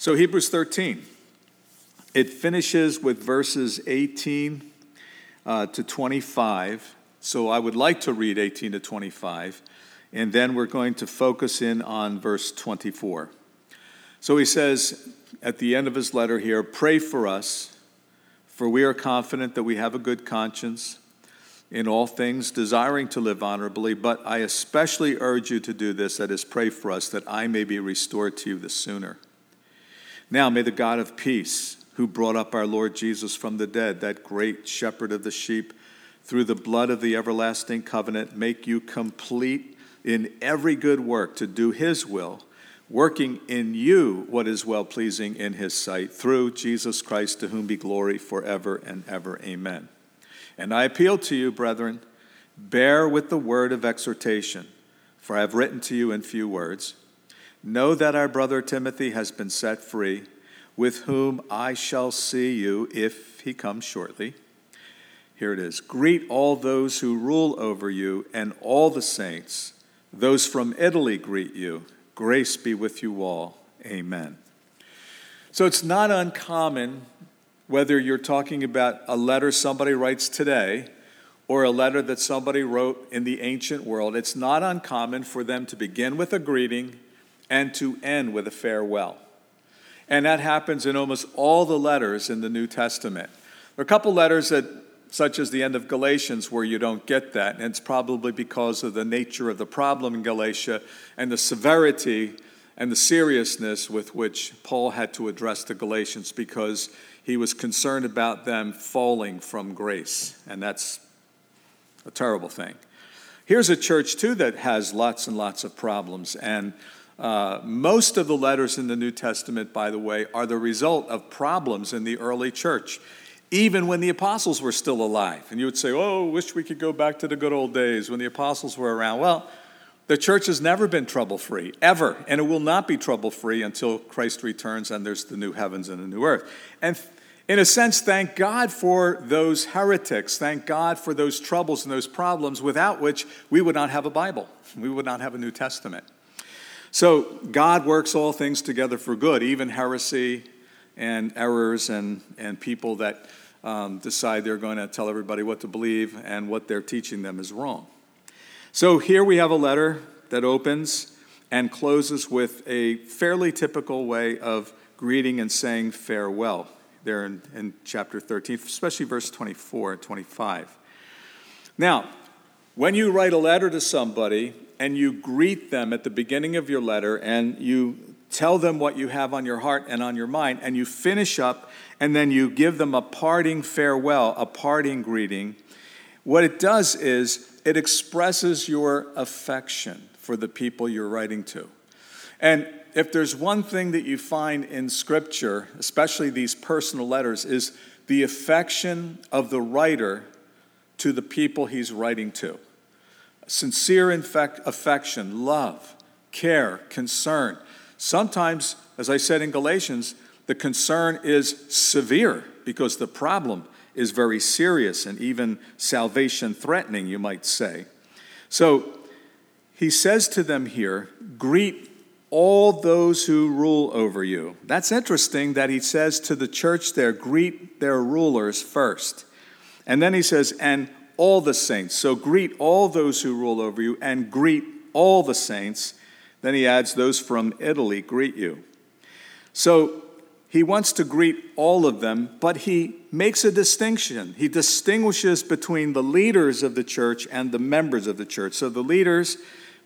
So, Hebrews 13, it finishes with verses 18 uh, to 25. So, I would like to read 18 to 25, and then we're going to focus in on verse 24. So, he says at the end of his letter here pray for us, for we are confident that we have a good conscience in all things, desiring to live honorably, but I especially urge you to do this that is, pray for us, that I may be restored to you the sooner. Now, may the God of peace, who brought up our Lord Jesus from the dead, that great shepherd of the sheep, through the blood of the everlasting covenant, make you complete in every good work to do his will, working in you what is well pleasing in his sight, through Jesus Christ, to whom be glory forever and ever. Amen. And I appeal to you, brethren, bear with the word of exhortation, for I have written to you in few words Know that our brother Timothy has been set free, with whom I shall see you if he comes shortly. Here it is Greet all those who rule over you and all the saints. Those from Italy greet you. Grace be with you all. Amen. So it's not uncommon, whether you're talking about a letter somebody writes today or a letter that somebody wrote in the ancient world, it's not uncommon for them to begin with a greeting and to end with a farewell. And that happens in almost all the letters in the New Testament. There are a couple letters that, such as the end of Galatians, where you don't get that, and it's probably because of the nature of the problem in Galatia and the severity and the seriousness with which Paul had to address the Galatians because he was concerned about them falling from grace. And that's a terrible thing. Here's a church, too, that has lots and lots of problems. And uh, most of the letters in the New Testament, by the way, are the result of problems in the early church, even when the apostles were still alive. And you would say, oh, wish we could go back to the good old days when the apostles were around. Well, the church has never been trouble free, ever, and it will not be trouble free until Christ returns and there's the new heavens and the new earth. And in a sense, thank God for those heretics. Thank God for those troubles and those problems without which we would not have a Bible. We would not have a New Testament. So God works all things together for good, even heresy and errors and, and people that um, decide they're going to tell everybody what to believe and what they're teaching them is wrong. So here we have a letter that opens and closes with a fairly typical way of greeting and saying farewell there in, in chapter 13, especially verse 24 and 25. Now, when you write a letter to somebody, and you greet them at the beginning of your letter and you tell them what you have on your heart and on your mind, and you finish up and then you give them a parting farewell, a parting greeting. What it does is it expresses your affection for the people you're writing to. And if there's one thing that you find in Scripture, especially these personal letters, is the affection of the writer to the people he's writing to sincere infect, affection, love, care, concern. Sometimes, as I said in Galatians, the concern is severe because the problem is very serious and even salvation threatening, you might say. So he says to them here, greet all those who rule over you. That's interesting that he says to the church there, greet their rulers first. And then he says, and all the saints. So greet all those who rule over you and greet all the saints. Then he adds, Those from Italy greet you. So he wants to greet all of them, but he makes a distinction. He distinguishes between the leaders of the church and the members of the church. So the leaders,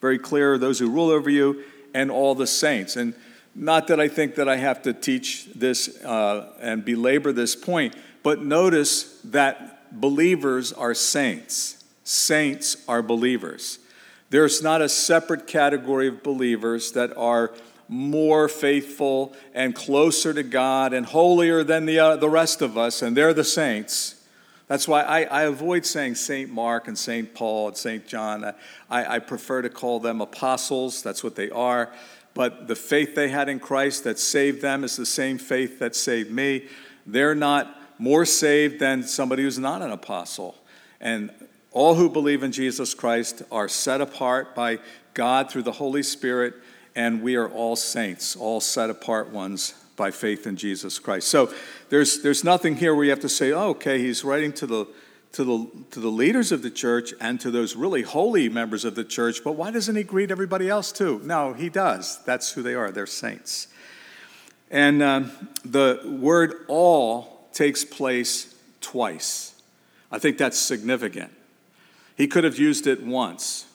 very clear, those who rule over you, and all the saints. And not that I think that I have to teach this uh, and belabor this point, but notice that believers are saints. Saints are believers. There's not a separate category of believers that are more faithful and closer to God and holier than the, uh, the rest of us, and they're the saints. That's why I, I avoid saying St. Mark and St. Paul and St. John. I, I prefer to call them apostles, that's what they are. But the faith they had in Christ that saved them is the same faith that saved me. They're not more saved than somebody who's not an apostle. And all who believe in Jesus Christ are set apart by God through the Holy Spirit, and we are all saints, all set apart ones by faith in Jesus Christ. So there's, there's nothing here where you have to say, oh, okay, he's writing to the, to, the, to the leaders of the church and to those really holy members of the church, but why doesn't he greet everybody else too? No, he does. That's who they are, they're saints. And um, the word all takes place twice. I think that's significant. He could have used it once.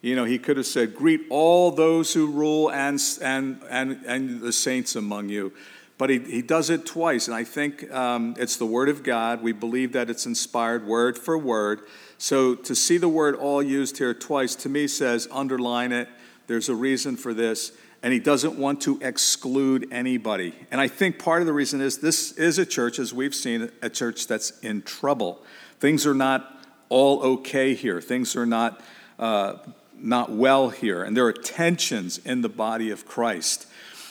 You know, he could have said, Greet all those who rule and, and, and, and the saints among you. But he, he does it twice, and I think um, it's the Word of God. We believe that it's inspired word for word. So to see the word all used here twice, to me, says underline it. There's a reason for this. And he doesn't want to exclude anybody. And I think part of the reason is this is a church, as we've seen, a church that's in trouble. Things are not all okay here, things are not. Uh, not well here, and there are tensions in the body of Christ.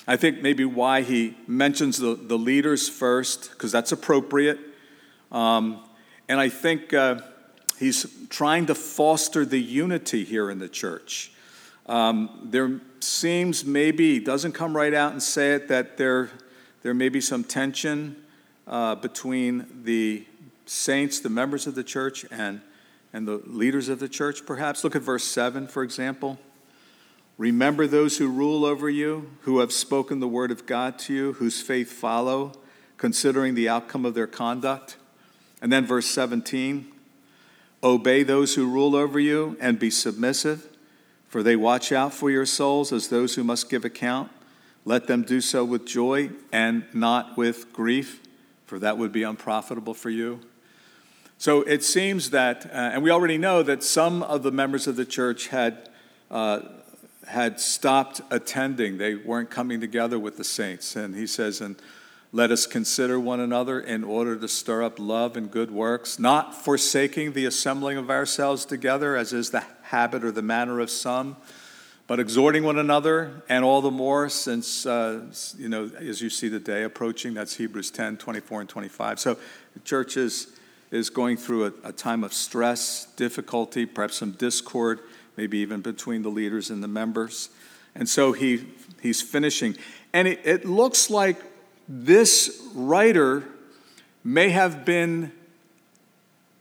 I think maybe why he mentions the, the leaders first, because that's appropriate. Um, and I think uh, he's trying to foster the unity here in the church. Um, there seems maybe, doesn't come right out and say it, that there, there may be some tension uh, between the saints, the members of the church, and and the leaders of the church, perhaps. Look at verse 7, for example. Remember those who rule over you, who have spoken the word of God to you, whose faith follow, considering the outcome of their conduct. And then verse 17 Obey those who rule over you and be submissive, for they watch out for your souls as those who must give account. Let them do so with joy and not with grief, for that would be unprofitable for you. So it seems that, uh, and we already know that some of the members of the church had, uh, had stopped attending. They weren't coming together with the saints. And he says, and let us consider one another in order to stir up love and good works, not forsaking the assembling of ourselves together, as is the habit or the manner of some, but exhorting one another, and all the more since, uh, you know, as you see the day approaching, that's Hebrews 10 24 and 25. So the church is is going through a, a time of stress, difficulty, perhaps some discord, maybe even between the leaders and the members. And so he, he's finishing. And it, it looks like this writer may have been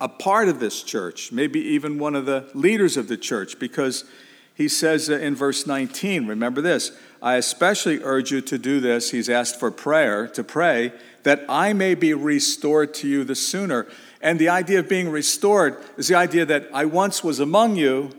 a part of this church, maybe even one of the leaders of the church, because he says uh, in verse 19, remember this, I especially urge you to do this. He's asked for prayer, to pray, that I may be restored to you the sooner. And the idea of being restored is the idea that I once was among you.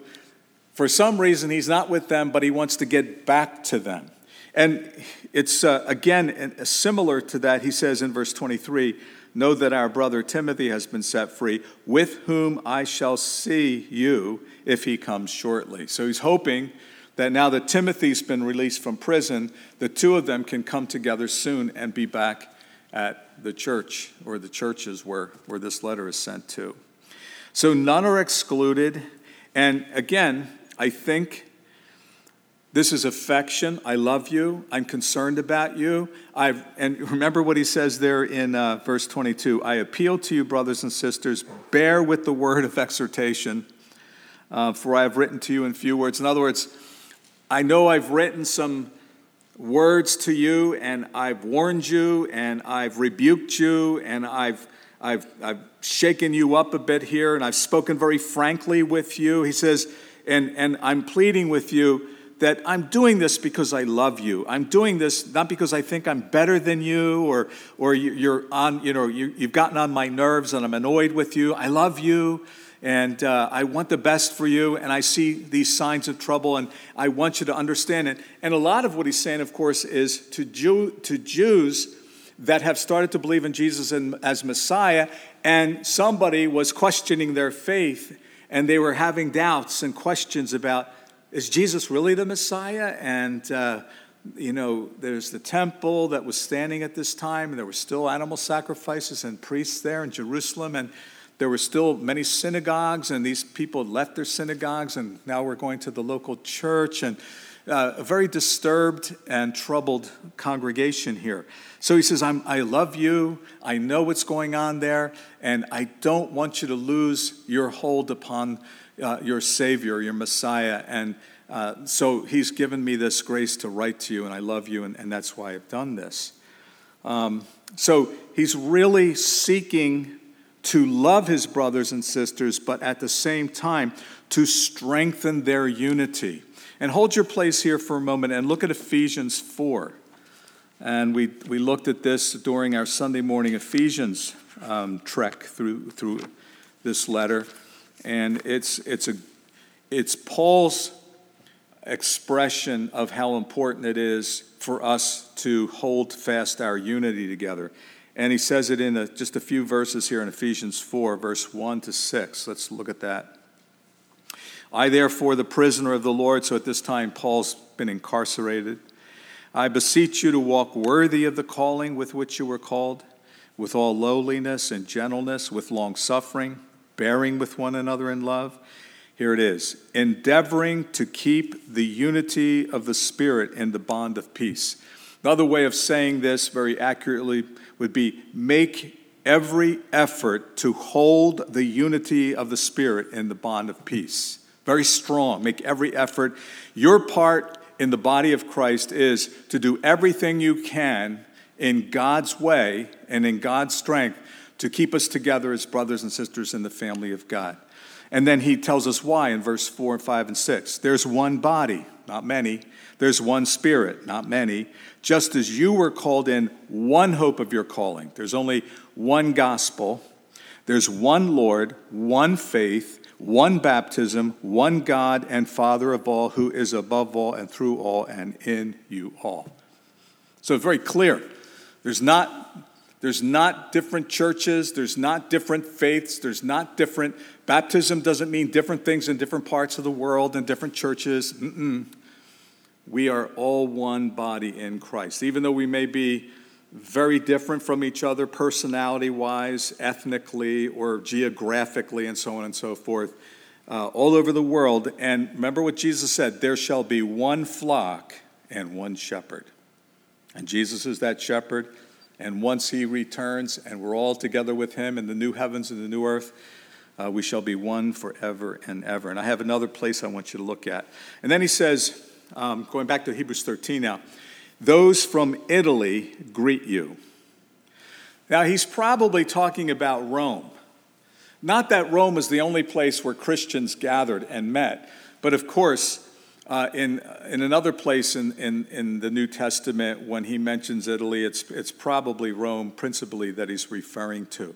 For some reason, he's not with them, but he wants to get back to them. And it's, uh, again, similar to that. He says in verse 23 Know that our brother Timothy has been set free, with whom I shall see you if he comes shortly. So he's hoping that now that Timothy's been released from prison, the two of them can come together soon and be back at the church or the churches where, where this letter is sent to. So none are excluded. And again, I think this is affection. I love you. I'm concerned about you. I've, and remember what he says there in uh, verse 22 I appeal to you, brothers and sisters, bear with the word of exhortation, uh, for I have written to you in few words. In other words, I know I've written some words to you, and I've warned you, and I've rebuked you, and I've, I've, I've shaken you up a bit here, and I've spoken very frankly with you. He says, and, and I'm pleading with you that I'm doing this because I love you. I'm doing this not because I think I'm better than you or, or you're on, you know, you, you've gotten on my nerves and I'm annoyed with you. I love you and uh, I want the best for you, and I see these signs of trouble, and I want you to understand it. And a lot of what he's saying, of course, is to, Jew, to Jews that have started to believe in Jesus as Messiah, and somebody was questioning their faith, and they were having doubts and questions about is Jesus really the Messiah? And uh, you know, there's the temple that was standing at this time, and there were still animal sacrifices and priests there in Jerusalem, and there were still many synagogues, and these people left their synagogues, and now we're going to the local church, and uh, a very disturbed and troubled congregation here. So he says, i love you. I know what's going on there, and I don't want you to lose your hold upon uh, your Savior, your Messiah. And uh, so he's given me this grace to write to you, and I love you, and, and that's why I've done this. Um, so he's really seeking to love his brothers and sisters, but at the same time to strengthen their unity. And hold your place here for a moment and look at Ephesians 4. And we, we looked at this during our Sunday morning Ephesians um, trek through, through this letter. And it's, it's, a, it's Paul's expression of how important it is for us to hold fast our unity together. And he says it in a, just a few verses here in Ephesians 4, verse 1 to 6. Let's look at that. I, therefore, the prisoner of the Lord, so at this time Paul's been incarcerated, I beseech you to walk worthy of the calling with which you were called, with all lowliness and gentleness, with long suffering, bearing with one another in love. Here it is endeavoring to keep the unity of the Spirit in the bond of peace. Another way of saying this very accurately would be make every effort to hold the unity of the Spirit in the bond of peace. Very strong. Make every effort. Your part in the body of Christ is to do everything you can in God's way and in God's strength to keep us together as brothers and sisters in the family of God. And then he tells us why in verse 4 and 5 and 6. There's one body, not many. There's one spirit, not many. Just as you were called in one hope of your calling. There's only one gospel. There's one Lord, one faith, one baptism, one God and Father of all, who is above all and through all and in you all. So it's very clear. There's not, there's not different churches, there's not different faiths, there's not different. Baptism doesn't mean different things in different parts of the world and different churches. Mm-mm. We are all one body in Christ. Even though we may be very different from each other personality wise, ethnically, or geographically, and so on and so forth, uh, all over the world. And remember what Jesus said there shall be one flock and one shepherd. And Jesus is that shepherd. And once he returns and we're all together with him in the new heavens and the new earth, uh, we shall be one forever and ever. And I have another place I want you to look at. And then he says, um, going back to Hebrews 13 now, those from Italy greet you. Now, he's probably talking about Rome. Not that Rome was the only place where Christians gathered and met, but of course, uh, in, in another place in, in, in the New Testament, when he mentions Italy, it's, it's probably Rome principally that he's referring to.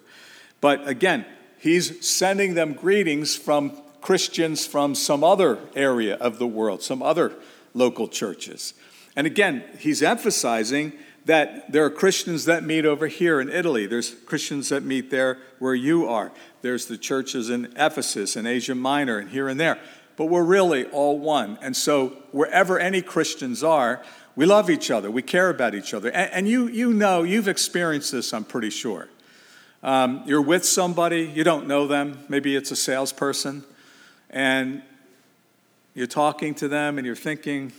But again, he's sending them greetings from Christians from some other area of the world, some other local churches. And again, he's emphasizing that there are Christians that meet over here in Italy. There's Christians that meet there where you are. There's the churches in Ephesus and Asia Minor and here and there. But we're really all one. And so wherever any Christians are, we love each other. We care about each other. And, and you, you know, you've experienced this, I'm pretty sure. Um, you're with somebody, you don't know them, maybe it's a salesperson, and you're talking to them and you're thinking,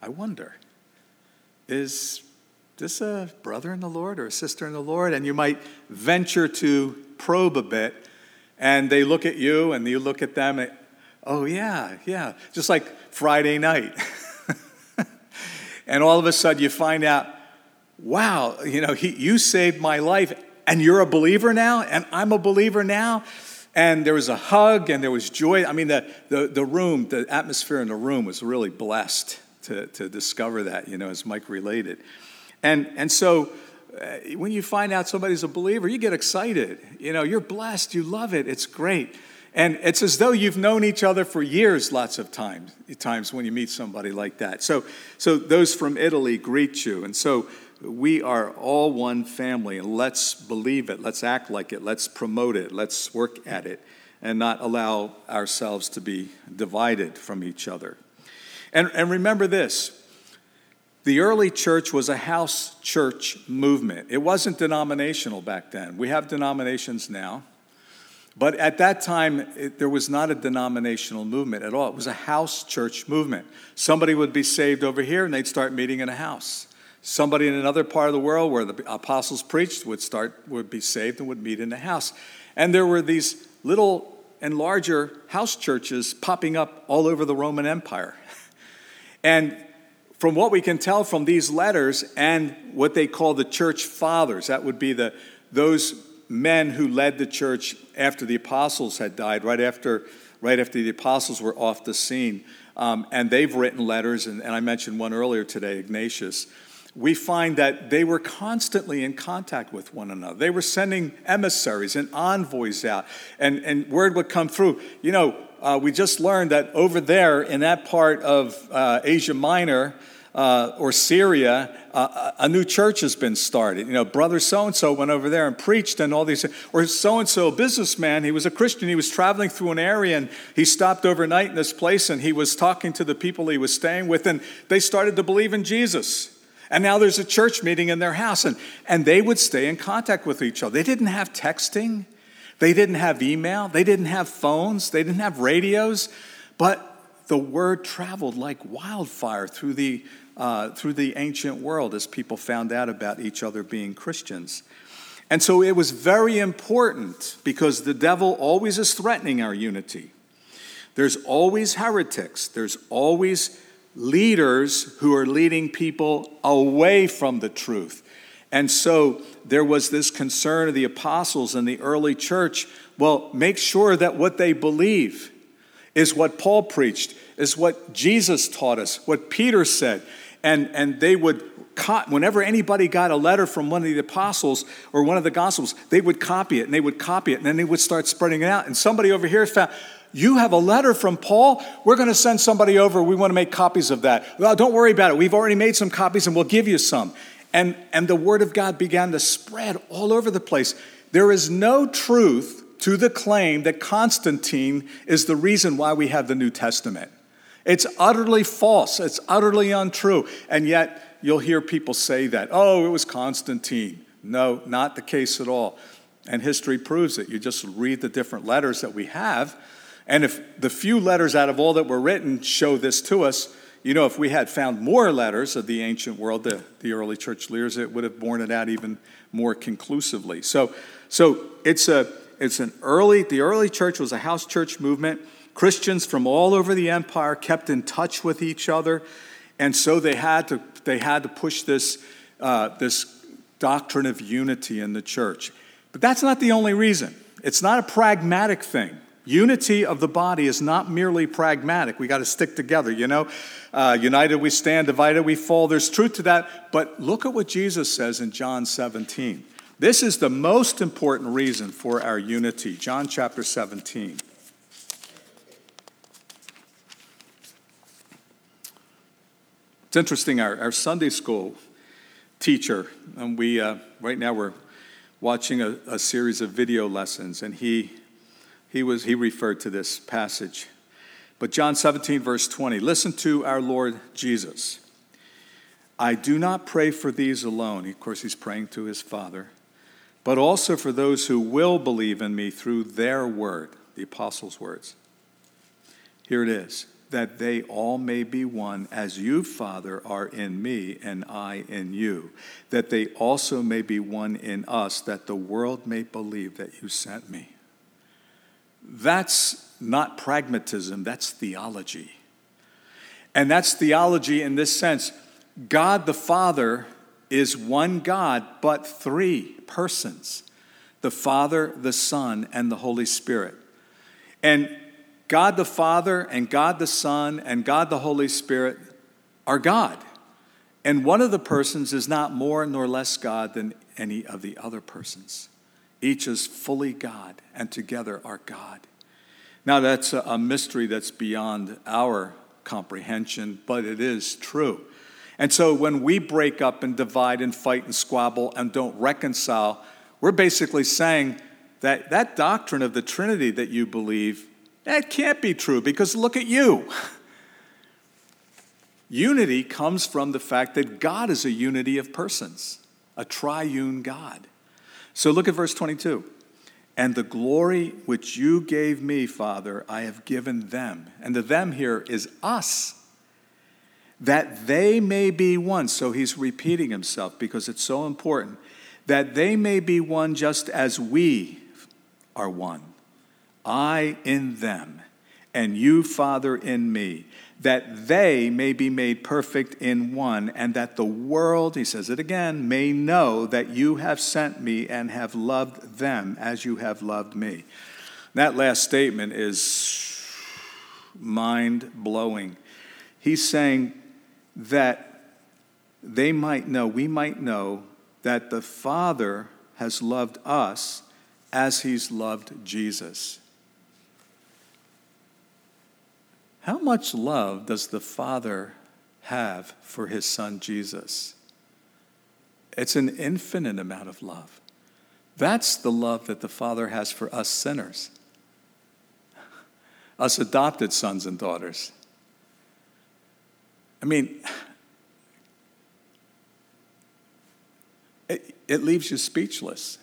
I wonder, is this a brother in the Lord or a sister in the Lord? And you might venture to probe a bit, and they look at you and you look at them, and, oh, yeah, yeah, just like Friday night. and all of a sudden you find out, wow, you know, he, you saved my life, and you're a believer now, and I'm a believer now. And there was a hug and there was joy. I mean, the, the, the room, the atmosphere in the room was really blessed to, to discover that, you know, as Mike related. And, and so uh, when you find out somebody's a believer, you get excited. You know, you're blessed, you love it, it's great. And it's as though you've known each other for years, lots of times, times when you meet somebody like that. So, so those from Italy greet you. And so we are all one family, and let's believe it, let's act like it, let's promote it, let's work at it, and not allow ourselves to be divided from each other. And, and remember this the early church was a house church movement. It wasn't denominational back then. We have denominations now. But at that time, it, there was not a denominational movement at all. It was a house church movement. Somebody would be saved over here and they'd start meeting in a house. Somebody in another part of the world where the apostles preached would start would be saved and would meet in a house. And there were these little and larger house churches popping up all over the Roman Empire. And from what we can tell from these letters and what they call the church fathers, that would be the, those men who led the church after the apostles had died, right after, right after the apostles were off the scene. Um, and they've written letters, and, and I mentioned one earlier today, Ignatius. We find that they were constantly in contact with one another. They were sending emissaries and envoys out, and, and word would come through. You know, uh, we just learned that over there in that part of uh, Asia Minor uh, or Syria, uh, a new church has been started. You know, brother so and so went over there and preached, and all these, or so and so, businessman, he was a Christian, he was traveling through an area and he stopped overnight in this place and he was talking to the people he was staying with, and they started to believe in Jesus. And now there's a church meeting in their house, and, and they would stay in contact with each other. They didn't have texting, they didn't have email, they didn't have phones, they didn't have radios, but the word traveled like wildfire through the, uh, through the ancient world as people found out about each other being Christians. And so it was very important because the devil always is threatening our unity. There's always heretics, there's always leaders who are leading people away from the truth. And so there was this concern of the apostles and the early church well, make sure that what they believe is what Paul preached, is what Jesus taught us, what Peter said. And, and they would, whenever anybody got a letter from one of the apostles or one of the gospels, they would copy it and they would copy it and then they would start spreading it out. And somebody over here found, you have a letter from Paul? We're going to send somebody over. We want to make copies of that. Well, don't worry about it. We've already made some copies and we'll give you some. And, and the word of God began to spread all over the place. There is no truth to the claim that Constantine is the reason why we have the New Testament. It's utterly false, it's utterly untrue. And yet, you'll hear people say that, oh, it was Constantine. No, not the case at all. And history proves it. You just read the different letters that we have. And if the few letters out of all that were written show this to us, you know, if we had found more letters of the ancient world, the, the early church leaders, it would have borne it out even more conclusively. So, so it's, a, it's an early, the early church was a house church movement. Christians from all over the empire kept in touch with each other. And so they had to, they had to push this, uh, this doctrine of unity in the church. But that's not the only reason. It's not a pragmatic thing. Unity of the body is not merely pragmatic. We got to stick together, you know? Uh, united we stand, divided we fall. There's truth to that. But look at what Jesus says in John 17. This is the most important reason for our unity. John chapter 17. It's interesting, our, our Sunday school teacher, and we, uh, right now we're watching a, a series of video lessons, and he he, was, he referred to this passage. But John 17, verse 20, listen to our Lord Jesus. I do not pray for these alone. Of course, he's praying to his Father, but also for those who will believe in me through their word, the apostles' words. Here it is that they all may be one, as you, Father, are in me and I in you, that they also may be one in us, that the world may believe that you sent me. That's not pragmatism, that's theology. And that's theology in this sense God the Father is one God, but three persons the Father, the Son, and the Holy Spirit. And God the Father, and God the Son, and God the Holy Spirit are God. And one of the persons is not more nor less God than any of the other persons. Each is fully God, and together are God. Now, that's a mystery that's beyond our comprehension, but it is true. And so, when we break up and divide and fight and squabble and don't reconcile, we're basically saying that that doctrine of the Trinity that you believe, that can't be true because look at you. Unity comes from the fact that God is a unity of persons, a triune God. So look at verse 22. And the glory which you gave me, Father, I have given them. And the them here is us, that they may be one. So he's repeating himself because it's so important. That they may be one just as we are one. I in them, and you, Father, in me, that they may be made perfect in one, and that the world, he says it again, may know that you have sent me and have loved them as you have loved me. That last statement is mind blowing. He's saying that they might know, we might know, that the Father has loved us as he's loved Jesus. How much love does the Father have for his Son Jesus? It's an infinite amount of love. That's the love that the Father has for us sinners, us adopted sons and daughters. I mean, it, it leaves you speechless.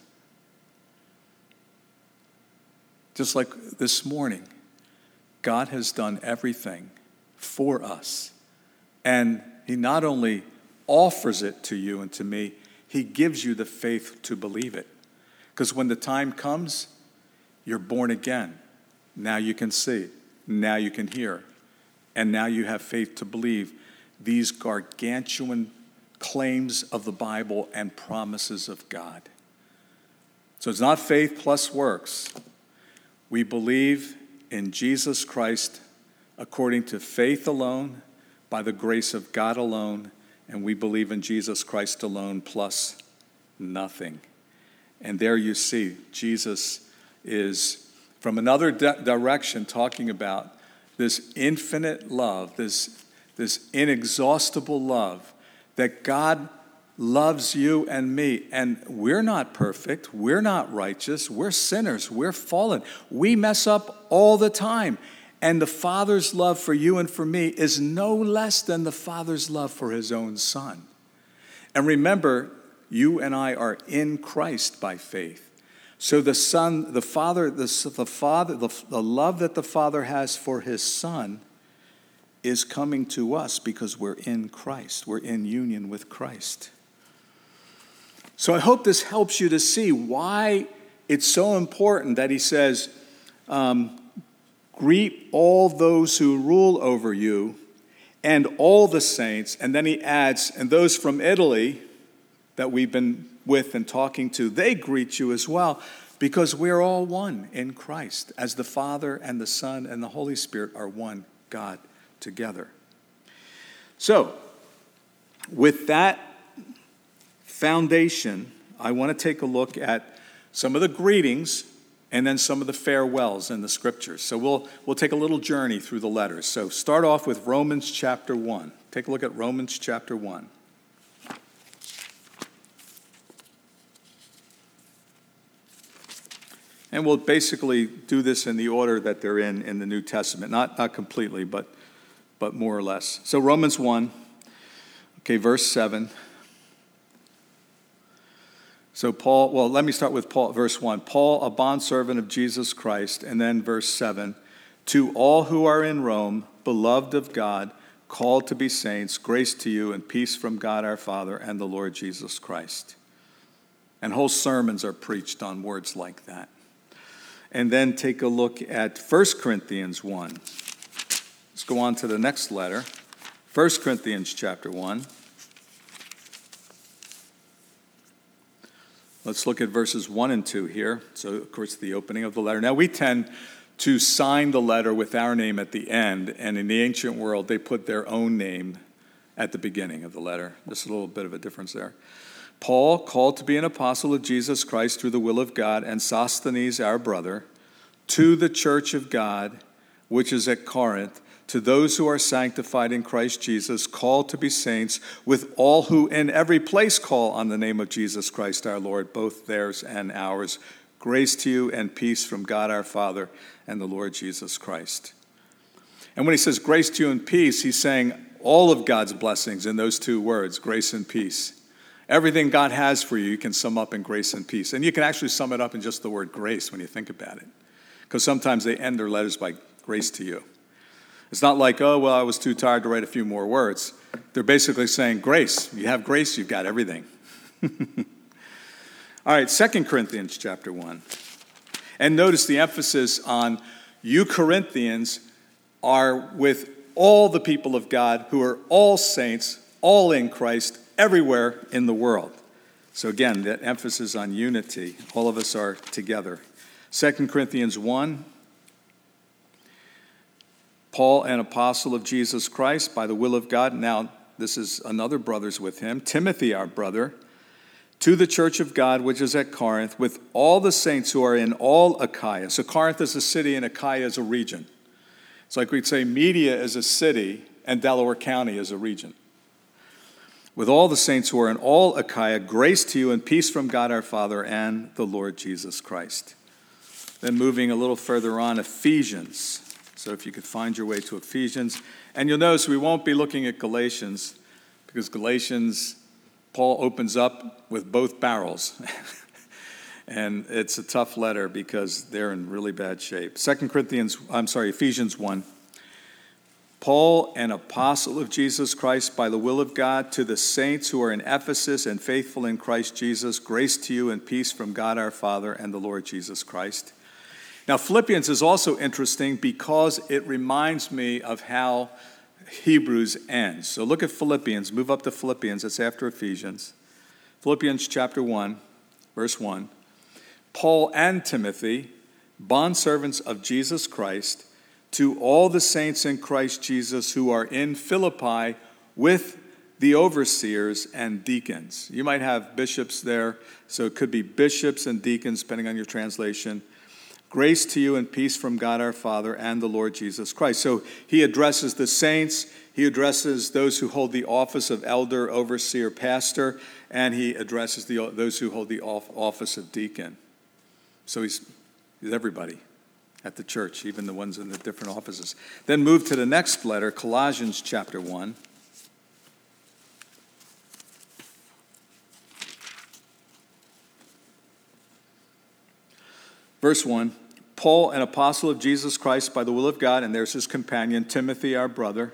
Just like this morning, God has done everything for us. And He not only offers it to you and to me, He gives you the faith to believe it. Because when the time comes, you're born again. Now you can see, now you can hear, and now you have faith to believe these gargantuan claims of the Bible and promises of God. So it's not faith plus works. We believe in Jesus Christ according to faith alone, by the grace of God alone, and we believe in Jesus Christ alone plus nothing. And there you see, Jesus is from another di- direction talking about this infinite love, this, this inexhaustible love that God loves you and me. And we're not perfect. We're not righteous. We're sinners. We're fallen. We mess up all the time. And the Father's love for you and for me is no less than the Father's love for his own Son. And remember, you and I are in Christ by faith. So the Son, the Father, the, the Father, the, the love that the Father has for his Son is coming to us because we're in Christ. We're in union with Christ. So I hope this helps you to see why it's so important that he says, um, Greet all those who rule over you and all the saints. And then he adds, And those from Italy that we've been with and talking to, they greet you as well because we're all one in Christ, as the Father and the Son and the Holy Spirit are one God together. So, with that foundation, I want to take a look at some of the greetings and then some of the farewells in the scriptures. So we'll, we'll take a little journey through the letters. So start off with Romans chapter 1. Take a look at Romans chapter 1. And we'll basically do this in the order that they're in in the New Testament. Not, not completely, but, but more or less. So Romans 1, okay, verse 7. So, Paul, well, let me start with Paul, verse 1. Paul, a bondservant of Jesus Christ, and then verse 7. To all who are in Rome, beloved of God, called to be saints, grace to you and peace from God our Father and the Lord Jesus Christ. And whole sermons are preached on words like that. And then take a look at 1 Corinthians 1. Let's go on to the next letter. 1 Corinthians chapter 1. Let's look at verses 1 and 2 here. So, of course, the opening of the letter. Now, we tend to sign the letter with our name at the end, and in the ancient world, they put their own name at the beginning of the letter. Just a little bit of a difference there. Paul, called to be an apostle of Jesus Christ through the will of God, and Sosthenes, our brother, to the church of God, which is at Corinth to those who are sanctified in Christ Jesus, called to be saints, with all who in every place call on the name of Jesus Christ our Lord, both theirs and ours. Grace to you and peace from God our Father and the Lord Jesus Christ. And when he says grace to you and peace, he's saying all of God's blessings in those two words grace and peace. Everything God has for you, you can sum up in grace and peace. And you can actually sum it up in just the word grace when you think about it. Because sometimes they end their letters by grace to you. It's not like, oh, well, I was too tired to write a few more words. They're basically saying, grace. You have grace, you've got everything. All right, Second Corinthians chapter 1. And notice the emphasis on you Corinthians are with all the people of God who are all saints, all in Christ, everywhere in the world. So again, that emphasis on unity. All of us are together. 2 Corinthians 1 Paul, an apostle of Jesus Christ, by the will of God. Now, this is another brother's with him. Timothy, our brother, to the church of God which is at Corinth, with all the saints who are in all Achaia. So, Corinth is a city, and Achaia is a region. It's like we'd say Media is a city, and Delaware County is a region. With all the saints who are in all Achaia, grace to you and peace from God our Father and the Lord Jesus Christ. Then, moving a little further on, Ephesians. So if you could find your way to Ephesians. And you'll notice we won't be looking at Galatians because Galatians, Paul opens up with both barrels. and it's a tough letter because they're in really bad shape. Second Corinthians, I'm sorry, Ephesians 1. Paul, an apostle of Jesus Christ by the will of God, to the saints who are in Ephesus and faithful in Christ Jesus, grace to you and peace from God our Father and the Lord Jesus Christ. Now, Philippians is also interesting because it reminds me of how Hebrews ends. So look at Philippians, move up to Philippians, it's after Ephesians. Philippians chapter 1, verse 1. Paul and Timothy, bondservants of Jesus Christ, to all the saints in Christ Jesus who are in Philippi with the overseers and deacons. You might have bishops there, so it could be bishops and deacons, depending on your translation Grace to you and peace from God our Father and the Lord Jesus Christ. So he addresses the saints, he addresses those who hold the office of elder, overseer, pastor, and he addresses the, those who hold the office of deacon. So he's, he's everybody at the church, even the ones in the different offices. Then move to the next letter, Colossians chapter 1. Verse 1 Paul, an apostle of Jesus Christ by the will of God, and there's his companion, Timothy, our brother,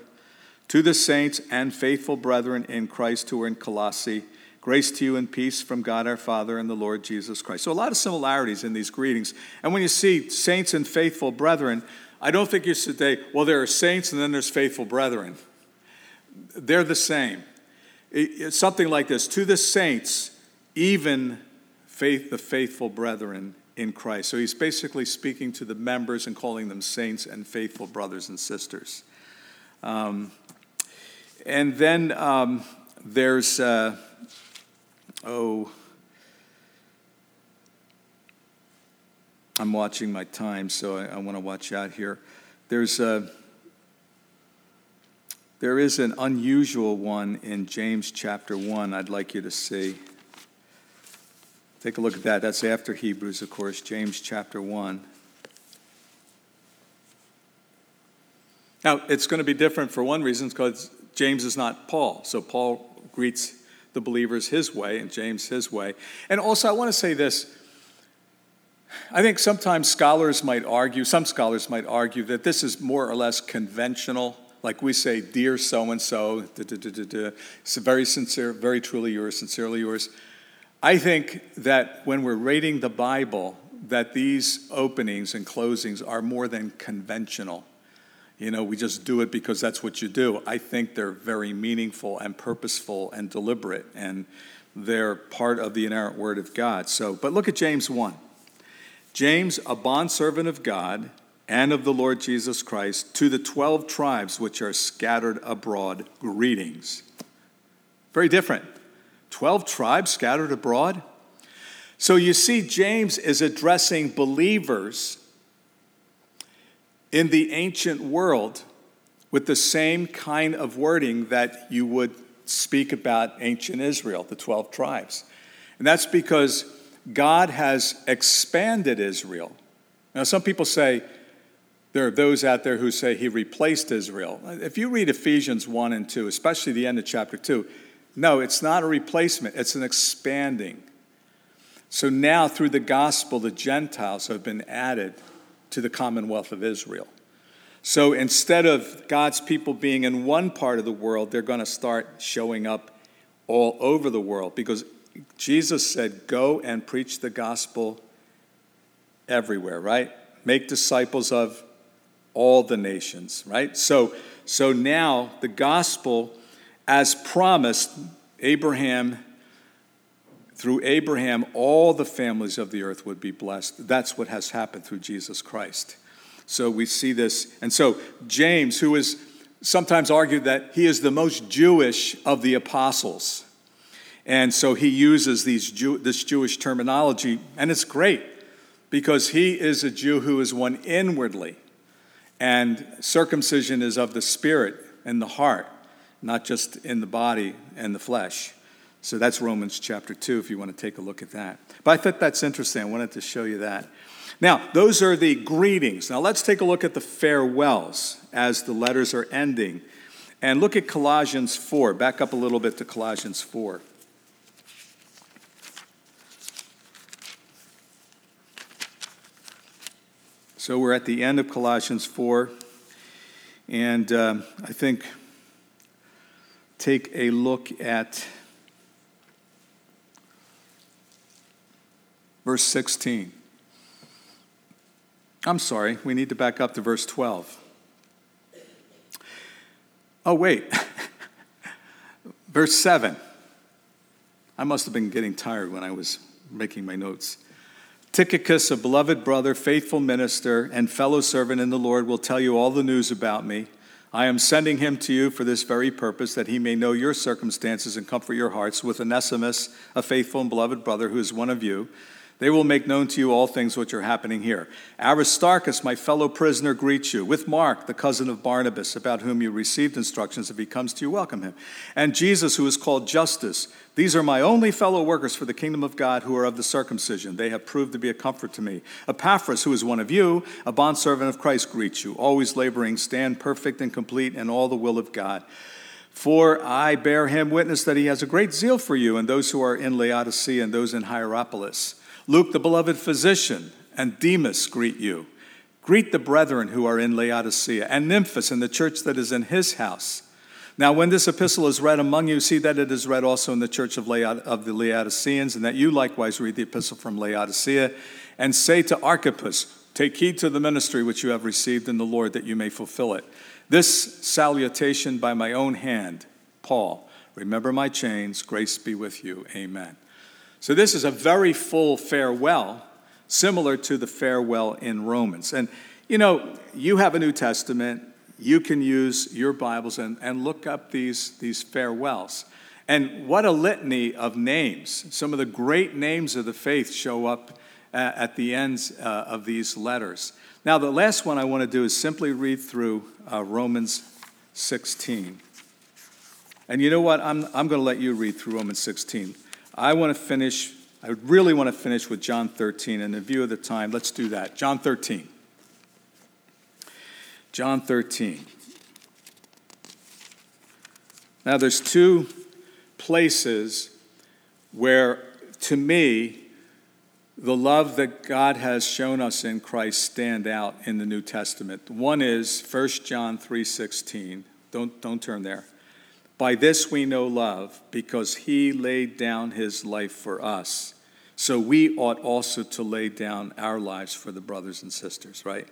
to the saints and faithful brethren in Christ who are in Colossae, grace to you and peace from God our Father and the Lord Jesus Christ. So, a lot of similarities in these greetings. And when you see saints and faithful brethren, I don't think you should say, well, there are saints and then there's faithful brethren. They're the same. It's something like this to the saints, even faith, the faithful brethren in Christ. So he's basically speaking to the members and calling them saints and faithful brothers and sisters. Um, and then um, there's, uh, oh, I'm watching my time, so I, I want to watch out here. There's a, there is an unusual one in James chapter 1 I'd like you to see. Take a look at that. That's after Hebrews, of course, James chapter 1. Now, it's going to be different for one reason because James is not Paul. So Paul greets the believers his way and James his way. And also, I want to say this. I think sometimes scholars might argue, some scholars might argue that this is more or less conventional. Like we say, dear so and so, it's very sincere, very truly yours, sincerely yours. I think that when we're reading the Bible, that these openings and closings are more than conventional. You know, we just do it because that's what you do. I think they're very meaningful and purposeful and deliberate, and they're part of the inerrant word of God. So, but look at James 1. James, a bondservant of God and of the Lord Jesus Christ, to the 12 tribes which are scattered abroad, greetings. Very different. 12 tribes scattered abroad. So you see, James is addressing believers in the ancient world with the same kind of wording that you would speak about ancient Israel, the 12 tribes. And that's because God has expanded Israel. Now, some people say, there are those out there who say he replaced Israel. If you read Ephesians 1 and 2, especially the end of chapter 2, no, it's not a replacement, it's an expanding. So now, through the gospel, the Gentiles have been added to the commonwealth of Israel. So instead of God's people being in one part of the world, they're going to start showing up all over the world because Jesus said, Go and preach the gospel everywhere, right? Make disciples of all the nations, right? So So now the gospel, as promised, Abraham, through Abraham, all the families of the earth would be blessed. That's what has happened through Jesus Christ. So we see this. And so James, who is sometimes argued that he is the most Jewish of the apostles. And so he uses these Jew, this Jewish terminology, and it's great because he is a Jew who is one inwardly. And circumcision is of the spirit and the heart, not just in the body and the flesh. So that's Romans chapter 2, if you want to take a look at that. But I thought that's interesting. I wanted to show you that. Now, those are the greetings. Now, let's take a look at the farewells as the letters are ending. And look at Colossians 4. Back up a little bit to Colossians 4. So we're at the end of Colossians 4, and um, I think take a look at verse 16. I'm sorry, we need to back up to verse 12. Oh, wait. verse 7. I must have been getting tired when I was making my notes. Tychicus, a beloved brother, faithful minister, and fellow servant in the Lord, will tell you all the news about me. I am sending him to you for this very purpose, that he may know your circumstances and comfort your hearts with Onesimus, a faithful and beloved brother who is one of you. They will make known to you all things which are happening here. Aristarchus, my fellow prisoner, greets you, with Mark, the cousin of Barnabas, about whom you received instructions. If he comes to you, welcome him. And Jesus, who is called Justus. These are my only fellow workers for the kingdom of God who are of the circumcision. They have proved to be a comfort to me. Epaphras, who is one of you, a bondservant of Christ, greets you, always laboring, stand perfect and complete in all the will of God. For I bear him witness that he has a great zeal for you and those who are in Laodicea and those in Hierapolis. Luke, the beloved physician, and Demas greet you. Greet the brethren who are in Laodicea, and Nymphas and the church that is in his house. Now, when this epistle is read among you, see that it is read also in the church of, Laod- of the Laodiceans, and that you likewise read the epistle from Laodicea, and say to Archippus, Take heed to the ministry which you have received in the Lord, that you may fulfill it. This salutation by my own hand, Paul. Remember my chains, grace be with you. Amen. So, this is a very full farewell, similar to the farewell in Romans. And, you know, you have a New Testament, you can use your Bibles and, and look up these, these farewells. And what a litany of names. Some of the great names of the faith show up at, at the ends uh, of these letters. Now, the last one I want to do is simply read through uh, Romans 16. And you know what? I'm, I'm going to let you read through Romans 16. I want to finish, I really want to finish with John 13. And in view of the time, let's do that. John 13. John 13. Now, there's two places where, to me, the love that God has shown us in Christ stand out in the New Testament. One is 1 John 3:16. Don't, don't turn there. By this we know love, because he laid down his life for us. So we ought also to lay down our lives for the brothers and sisters, right?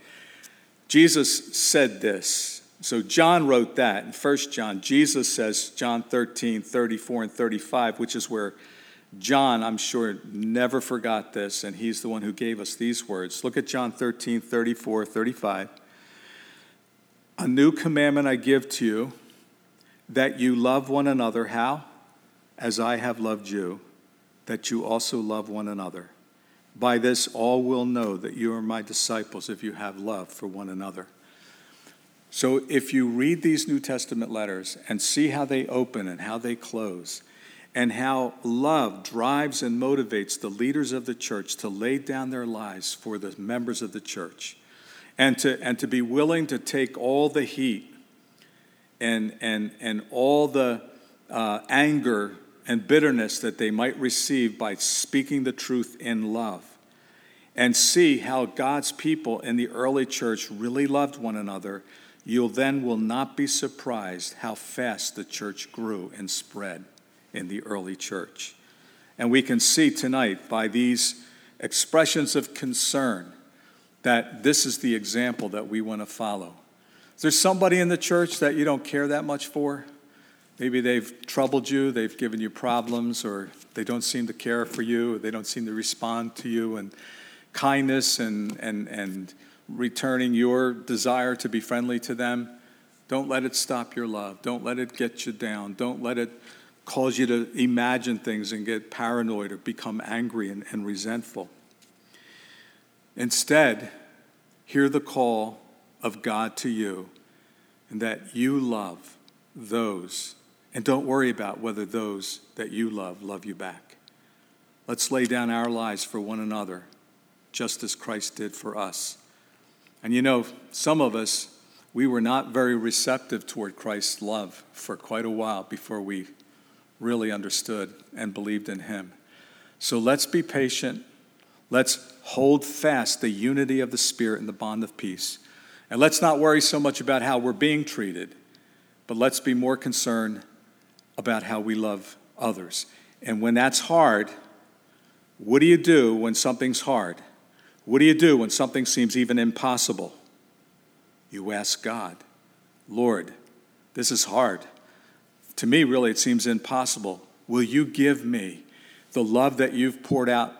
Jesus said this. So John wrote that in 1 John. Jesus says, John 13, 34, and 35, which is where John, I'm sure, never forgot this, and he's the one who gave us these words. Look at John 13, 34, 35. A new commandment I give to you that you love one another. How? As I have loved you, that you also love one another. By this, all will know that you are my disciples if you have love for one another. So, if you read these New Testament letters and see how they open and how they close, and how love drives and motivates the leaders of the church to lay down their lives for the members of the church, and to, and to be willing to take all the heat and, and, and all the uh, anger and bitterness that they might receive by speaking the truth in love. And see how God's people in the early church really loved one another, you'll then will not be surprised how fast the church grew and spread in the early church. And we can see tonight by these expressions of concern that this is the example that we want to follow Is there somebody in the church that you don't care that much for? Maybe they've troubled you, they've given you problems, or they don't seem to care for you, they don't seem to respond to you. And kindness and, and, and returning your desire to be friendly to them, don't let it stop your love. Don't let it get you down. Don't let it cause you to imagine things and get paranoid or become angry and, and resentful. Instead, hear the call of God to you and that you love those. And don't worry about whether those that you love love you back. Let's lay down our lives for one another, just as Christ did for us. And you know, some of us, we were not very receptive toward Christ's love for quite a while before we really understood and believed in Him. So let's be patient. Let's hold fast the unity of the Spirit and the bond of peace. And let's not worry so much about how we're being treated, but let's be more concerned about how we love others. And when that's hard, what do you do when something's hard? What do you do when something seems even impossible? You ask God, Lord, this is hard. To me, really, it seems impossible. Will you give me the love that you've poured out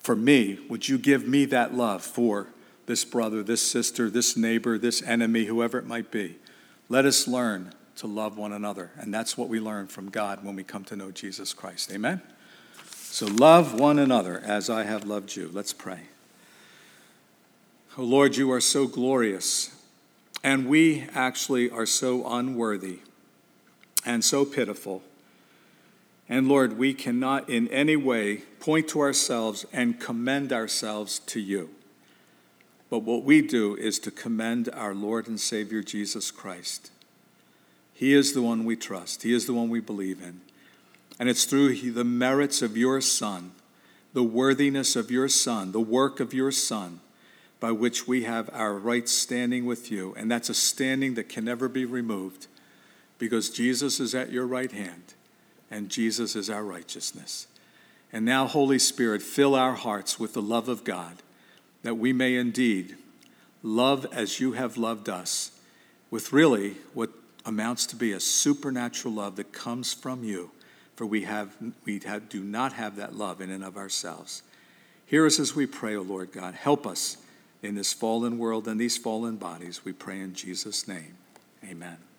for me? Would you give me that love for this brother, this sister, this neighbor, this enemy, whoever it might be? Let us learn to love one another. And that's what we learn from God when we come to know Jesus Christ. Amen? So love one another as I have loved you. Let's pray. Oh Lord, you are so glorious, and we actually are so unworthy and so pitiful. And Lord, we cannot in any way point to ourselves and commend ourselves to you. But what we do is to commend our Lord and Savior Jesus Christ. He is the one we trust, He is the one we believe in. And it's through the merits of your Son, the worthiness of your Son, the work of your Son, by which we have our right standing with you. And that's a standing that can never be removed because Jesus is at your right hand and Jesus is our righteousness. And now, Holy Spirit, fill our hearts with the love of God that we may indeed love as you have loved us with really what amounts to be a supernatural love that comes from you for we have we have, do not have that love in and of ourselves. Hear us as we pray o lord god. Help us in this fallen world and these fallen bodies we pray in jesus name. Amen